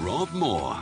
Rob Moore.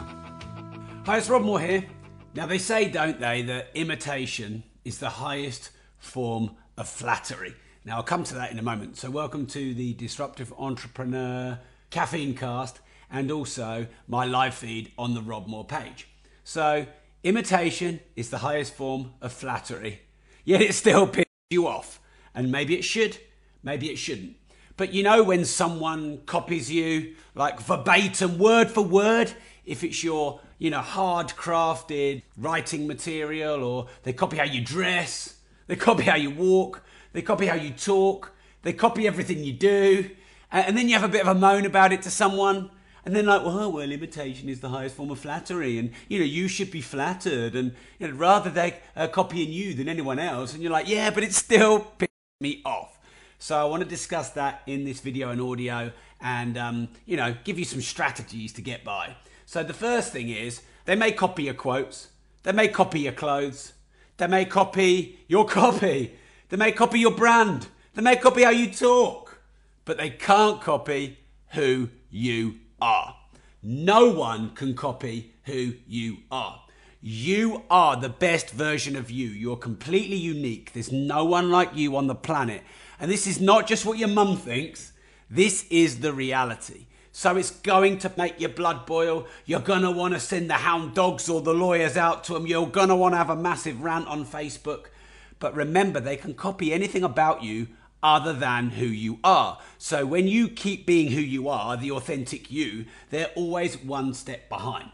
Hi, it's Rob Moore here. Now, they say, don't they, that imitation is the highest form of flattery. Now, I'll come to that in a moment. So, welcome to the Disruptive Entrepreneur Caffeine Cast and also my live feed on the Rob Moore page. So, imitation is the highest form of flattery, yet it still pisses you off. And maybe it should, maybe it shouldn't. But you know, when someone copies you, like verbatim, word for word, if it's your, you know, hard crafted writing material, or they copy how you dress, they copy how you walk, they copy how you talk, they copy everything you do, and then you have a bit of a moan about it to someone. And then like, well, well, imitation is the highest form of flattery, and you know you should be flattered, and you know, rather they uh, copying you than anyone else, and you're like, yeah, but it still pissing me off. So I want to discuss that in this video and audio, and um, you know, give you some strategies to get by. So the first thing is they may copy your quotes, they may copy your clothes, they may copy your copy, they may copy your brand, they may copy how you talk, but they can't copy who you are. No one can copy who you are. You are the best version of you. You're completely unique. There's no one like you on the planet. And this is not just what your mum thinks, this is the reality. So it's going to make your blood boil. You're going to want to send the hound dogs or the lawyers out to them. You're going to want to have a massive rant on Facebook. But remember, they can copy anything about you other than who you are. So when you keep being who you are, the authentic you, they're always one step behind.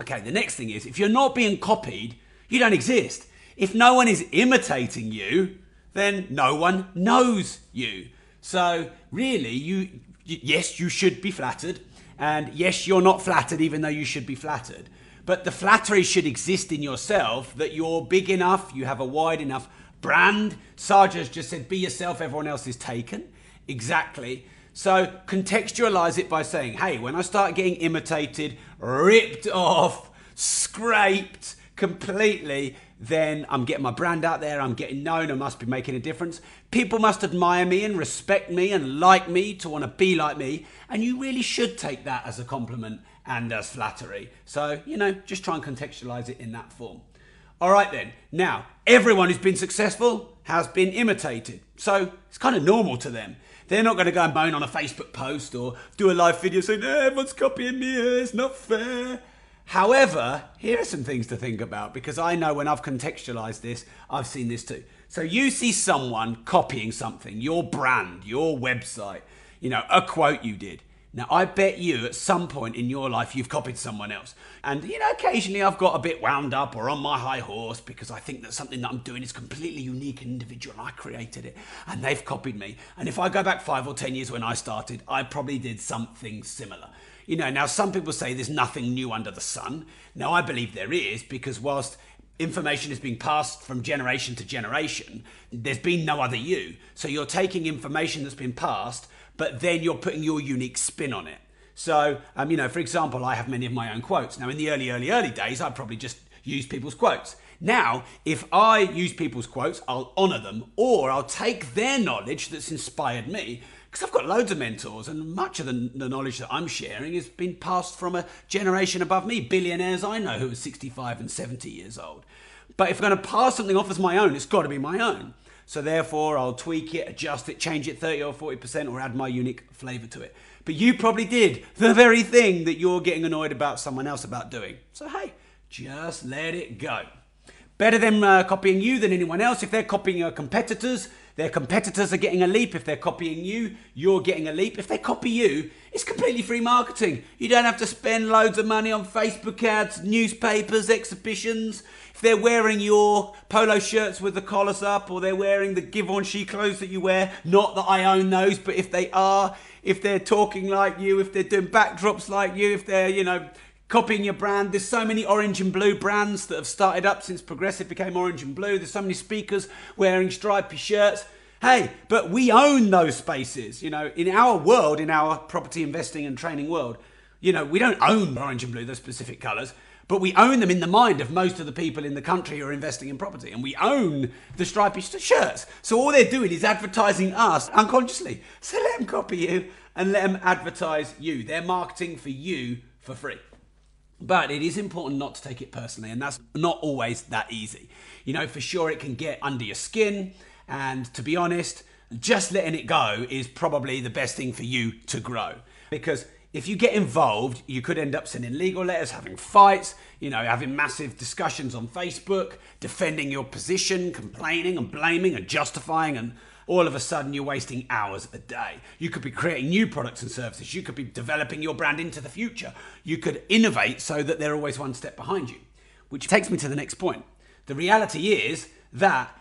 Okay, the next thing is if you're not being copied, you don't exist. If no one is imitating you, then no one knows you. So really, you yes, you should be flattered, and yes, you're not flattered even though you should be flattered. But the flattery should exist in yourself that you're big enough, you have a wide enough brand. Sarja's just said, be yourself, everyone else is taken. Exactly. So contextualize it by saying, hey, when I start getting imitated, ripped off, scraped completely, then I'm getting my brand out there, I'm getting known, I must be making a difference. People must admire me and respect me and like me to want to be like me. And you really should take that as a compliment and as flattery. So, you know, just try and contextualize it in that form. All right, then. Now, everyone who's been successful has been imitated. So it's kind of normal to them. They're not going to go and moan on a Facebook post or do a live video saying, "Eh, everyone's copying me, eh, it's not fair. However, here are some things to think about because I know when I've contextualized this, I've seen this too. So you see someone copying something, your brand, your website, you know, a quote you did. Now, I bet you at some point in your life you've copied someone else. And, you know, occasionally I've got a bit wound up or on my high horse because I think that something that I'm doing is completely unique and individual and I created it and they've copied me. And if I go back five or 10 years when I started, I probably did something similar. You know, now some people say there's nothing new under the sun. Now, I believe there is because whilst information is being passed from generation to generation, there's been no other you. So you're taking information that's been passed, but then you're putting your unique spin on it. So, um, you know, for example, I have many of my own quotes. Now, in the early, early, early days, I probably just used people's quotes. Now, if I use people's quotes, I'll honour them, or I'll take their knowledge that's inspired me, because I've got loads of mentors, and much of the, the, knowledge that I'm sharing has been passed from a generation above me, billionaires I know who are 65 and 70 years old. But if I'm going to pass something off as my own, it's got to be my own. So therefore, I'll tweak it, adjust it, change it 30 or 40%, or add my unique flavour to it. But you probably did the very thing that you're getting annoyed about someone else about doing. So hey, just let it go. Better them uh, copying you than anyone else. If they're copying your competitors, their competitors are getting a leap. If they're copying you, you're getting a leap. If they copy you, it's completely free marketing. You don't have to spend loads of money on Facebook ads, newspapers, exhibitions. If they're wearing your polo shirts with the collars up or they're wearing the Givenchy clothes that you wear, not that I own those, but if they are, if they're talking like you, if they're doing backdrops like you, if they're, you know, copying your brand. There's so many orange and blue brands that have started up since Progressive became orange and blue. There's so many speakers wearing stripy shirts. Hey, but we own those spaces. You know, in our world, in our property investing and training world, you know, we don't own orange and blue, those specific colours, but we own them in the mind of most of the people in the country who are investing in property. And we own the stripy shirts. So all they're doing is advertising us unconsciously. So let them copy you and let them advertise you. They're marketing for you for free. But it is important not to take it personally, and that's not always that easy. You know, for sure it can get under your skin, and to be honest, just letting it go is probably the best thing for you to grow. Because if you get involved, you could end up sending legal letters, having fights, you know, having massive discussions on Facebook, defending your position, complaining and blaming and justifying and all of a sudden you're wasting hours a day. You could be creating new products and services. You could be developing your brand into the future. You could innovate so that they're always one step behind you. Which takes me to the next point. The reality is that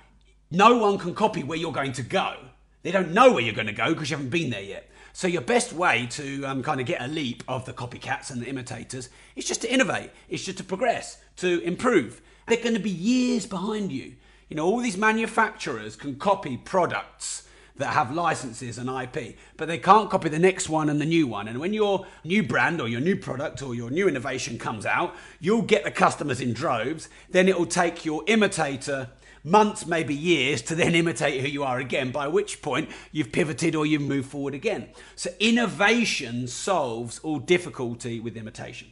no one can copy where you're going to go. They don't know where you're going to go because you haven't been there yet. So your best way to um, kind of get a leap of the copycats and the imitators is just to innovate. It's just to progress, to improve. They're going to be years behind you. You know, all these manufacturers can copy products that have licenses and IP, but they can't copy the next one and the new one. And when your new brand or your new product or your new innovation comes out, you'll get the customers in droves. Then it will take your imitator months, maybe years, to then imitate who you are again, by which point you've pivoted or you've moved forward again. So innovation solves all difficulty with imitation.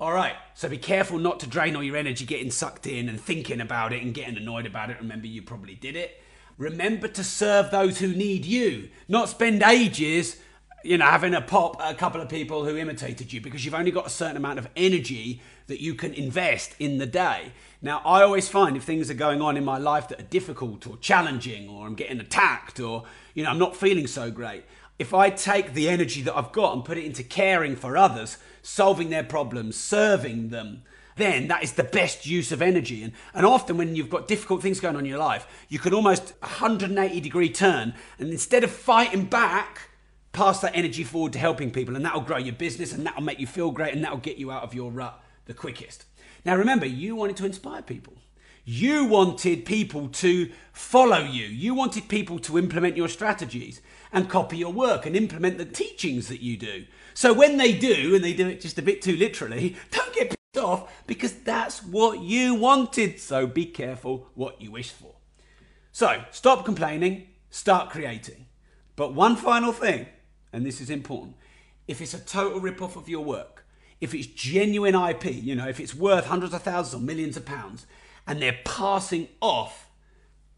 All right, so be careful not to drain all your energy getting sucked in and thinking about it and getting annoyed about it. Remember, you probably did it. Remember to serve those who need you, not spend ages, you know, having a pop at a couple of people who imitated you because you've only got a certain amount of energy that you can invest in the day. Now, I always find if things are going on in my life that are difficult or challenging or I'm getting attacked or, you know, I'm not feeling so great, if I take the energy that I've got and put it into caring for others, solving their problems, serving them, then that is the best use of energy. And, and often when you've got difficult things going on in your life, you can almost 180 degree turn and instead of fighting back, pass that energy forward to helping people and that'll grow your business and that'll make you feel great and that'll get you out of your rut the quickest. Now remember, you wanted to inspire people. You wanted people to follow you. You wanted people to implement your strategies and copy your work and implement the teachings that you do. So when they do, and they do it just a bit too literally, don't get pissed off because that's what you wanted. So be careful what you wish for. So stop complaining, start creating. But one final thing, and this is important if it's a total rip off of your work, if it's genuine IP, you know, if it's worth hundreds of thousands or millions of pounds, and they're passing off,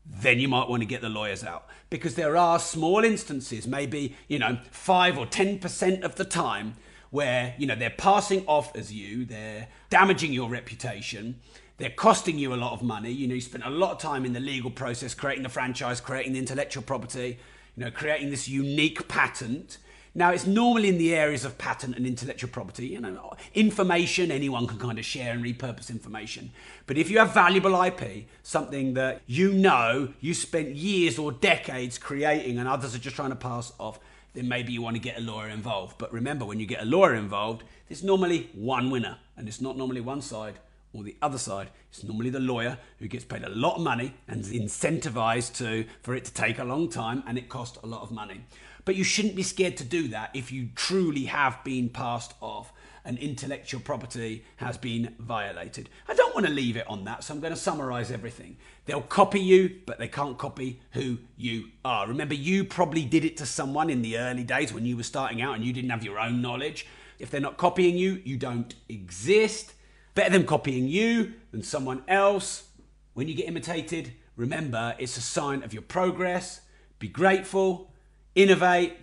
then you might want to get the lawyers out. Because there are small instances, maybe, you know, 5 or 10% of the time, where, you know, they're passing off as you, they're damaging your reputation, they're costing you a lot of money. You know, you spent a lot of time in the legal process creating the franchise, creating the intellectual property, you know, creating this unique patent now, it's normally in the areas of patent and intellectual property. You know, information, anyone can kind of share and repurpose information. But if you have valuable IP, something that you know you spent years or decades creating and others are just trying to pass off, then maybe you want to get a lawyer involved. But remember, when you get a lawyer involved, there's normally one winner, and it's not normally one side or the other side. It's normally the lawyer who gets paid a lot of money and is incentivized to for it to take a long time and it costs a lot of money. But you shouldn't be scared to do that if you truly have been passed off. and intellectual property has been violated. I don't want to leave it on that, so I'm going to summarize everything. They'll copy you, but they can't copy who you are. Remember, you probably did it to someone in the early days when you were starting out and you didn't have your own knowledge. If they're not copying you, you don't exist. Better them copying you than someone else. When you get imitated, remember it's a sign of your progress. Be grateful, innovate,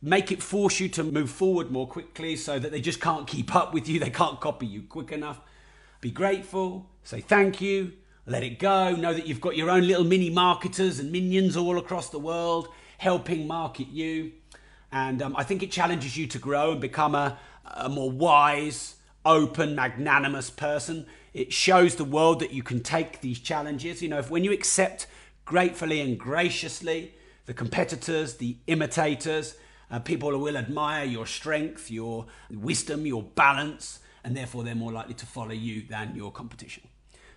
make it force you to move forward more quickly so that they just can't keep up with you, they can't copy you quick enough. Be grateful, say thank you, let it go. Know that you've got your own little mini marketers and minions all across the world helping market you. And um, I think it challenges you to grow and become a, a more wise, open, magnanimous person. It shows the world that you can take these challenges. You know, if when you accept gratefully and graciously the competitors, the imitators, uh, people will admire your strength, your wisdom, your balance, and therefore they're more likely to follow you than your competition.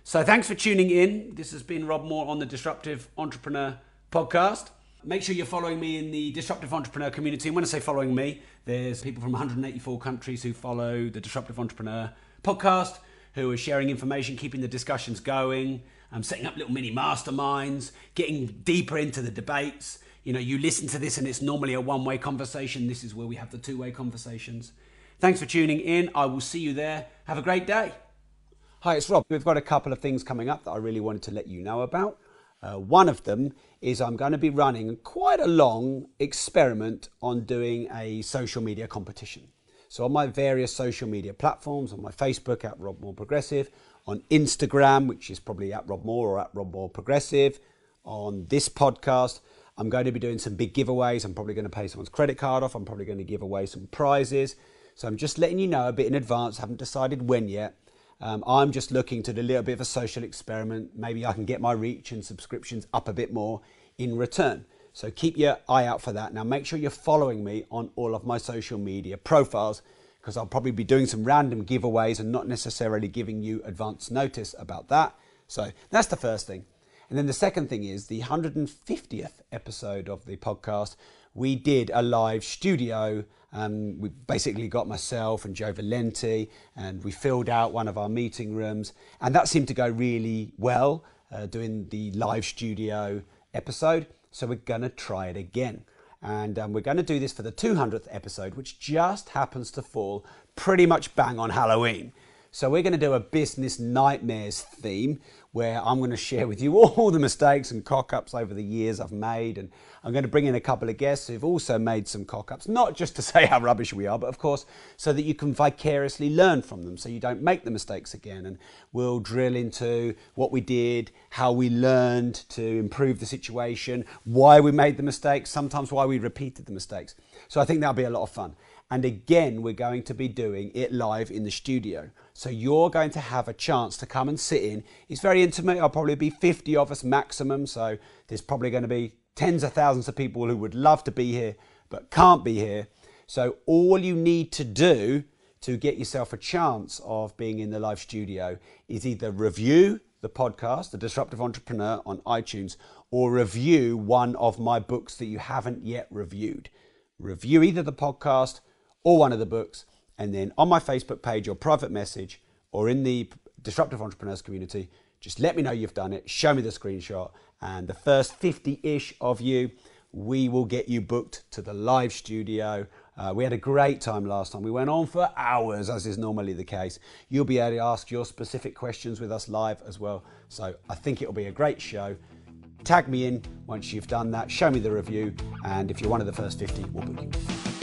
So thanks for tuning in. This has been Rob Moore on the Disruptive Entrepreneur podcast. Make sure you're following me in the Disruptive Entrepreneur community. And when I say following me, there's people from 184 countries who follow the Disruptive Entrepreneur podcast, who are sharing information, keeping the discussions going, um, setting up little mini masterminds, getting deeper into the debates you know, you listen to this and it's normally a one way conversation. This is where we have the two way conversations. Thanks for tuning in. I will see you there. Have a great day. Hi, it's Rob. We've got a couple of things coming up that I really wanted to let you know about. Uh, one of them is I'm going to be running quite a long experiment on doing a social media competition. So, on my various social media platforms, on my Facebook at Rob Moore Progressive, on Instagram, which is probably at Rob Moore or at Rob Moore Progressive, on this podcast, I'm going to be doing some big giveaways. I'm probably going to pay someone's credit card off. I'm probably going to give away some prizes. So I'm just letting you know a bit in advance. I haven't decided when yet. Um, I'm just looking to do a little bit of a social experiment. Maybe I can get my reach and subscriptions up a bit more in return. So keep your eye out for that. Now make sure you're following me on all of my social media profiles because I'll probably be doing some random giveaways and not necessarily giving you advance notice about that. So that's the first thing. And then the second thing is the 150th episode of the podcast, we did a live studio. Um, we basically got myself and Joe Valenti, and we filled out one of our meeting rooms, and that seemed to go really well uh, doing the live studio episode. So we're going to try it again. And um, we're going to do this for the 200th episode, which just happens to fall pretty much bang on Halloween. So we're going to do a business nightmares theme where I'm going to share with you all the mistakes and cock ups over the years I've made. And I'm going to bring in a couple of guests who've also made some cock ups, not just to say how rubbish we are, but of course, so that you can vicariously learn from them so you don't make the mistakes again. And we'll drill into what we did, how we learned to improve the situation, why we made the mistakes, sometimes why we repeated the mistakes. So I think that'll be a lot of fun. And again, we're going to be doing it live in the studio. So you're going to have a chance to come and sit in. It's very intimate. I'll probably be 50 of us maximum. So there's probably going to be tens of thousands of people who would love to be here but can't be here. So all you need to do to get yourself a chance of being in the live studio is either review the podcast, The Disruptive Entrepreneur, on iTunes, or review one of my books that you haven't yet reviewed. Review either the podcast or one of the books, and then on my Facebook page or private message or in the Disruptive Entrepreneurs community, just let me know you've done it, show me the screenshot, and the first 50 ish of you, we will get you booked to the live studio. Uh, we had a great time last time. We went on for hours, as is normally the case. You'll be able to ask your specific questions with us live as well. So I think it'll be a great show. Tag me in once you've done that, show me the review, and if you're one of the first 50, we'll book you.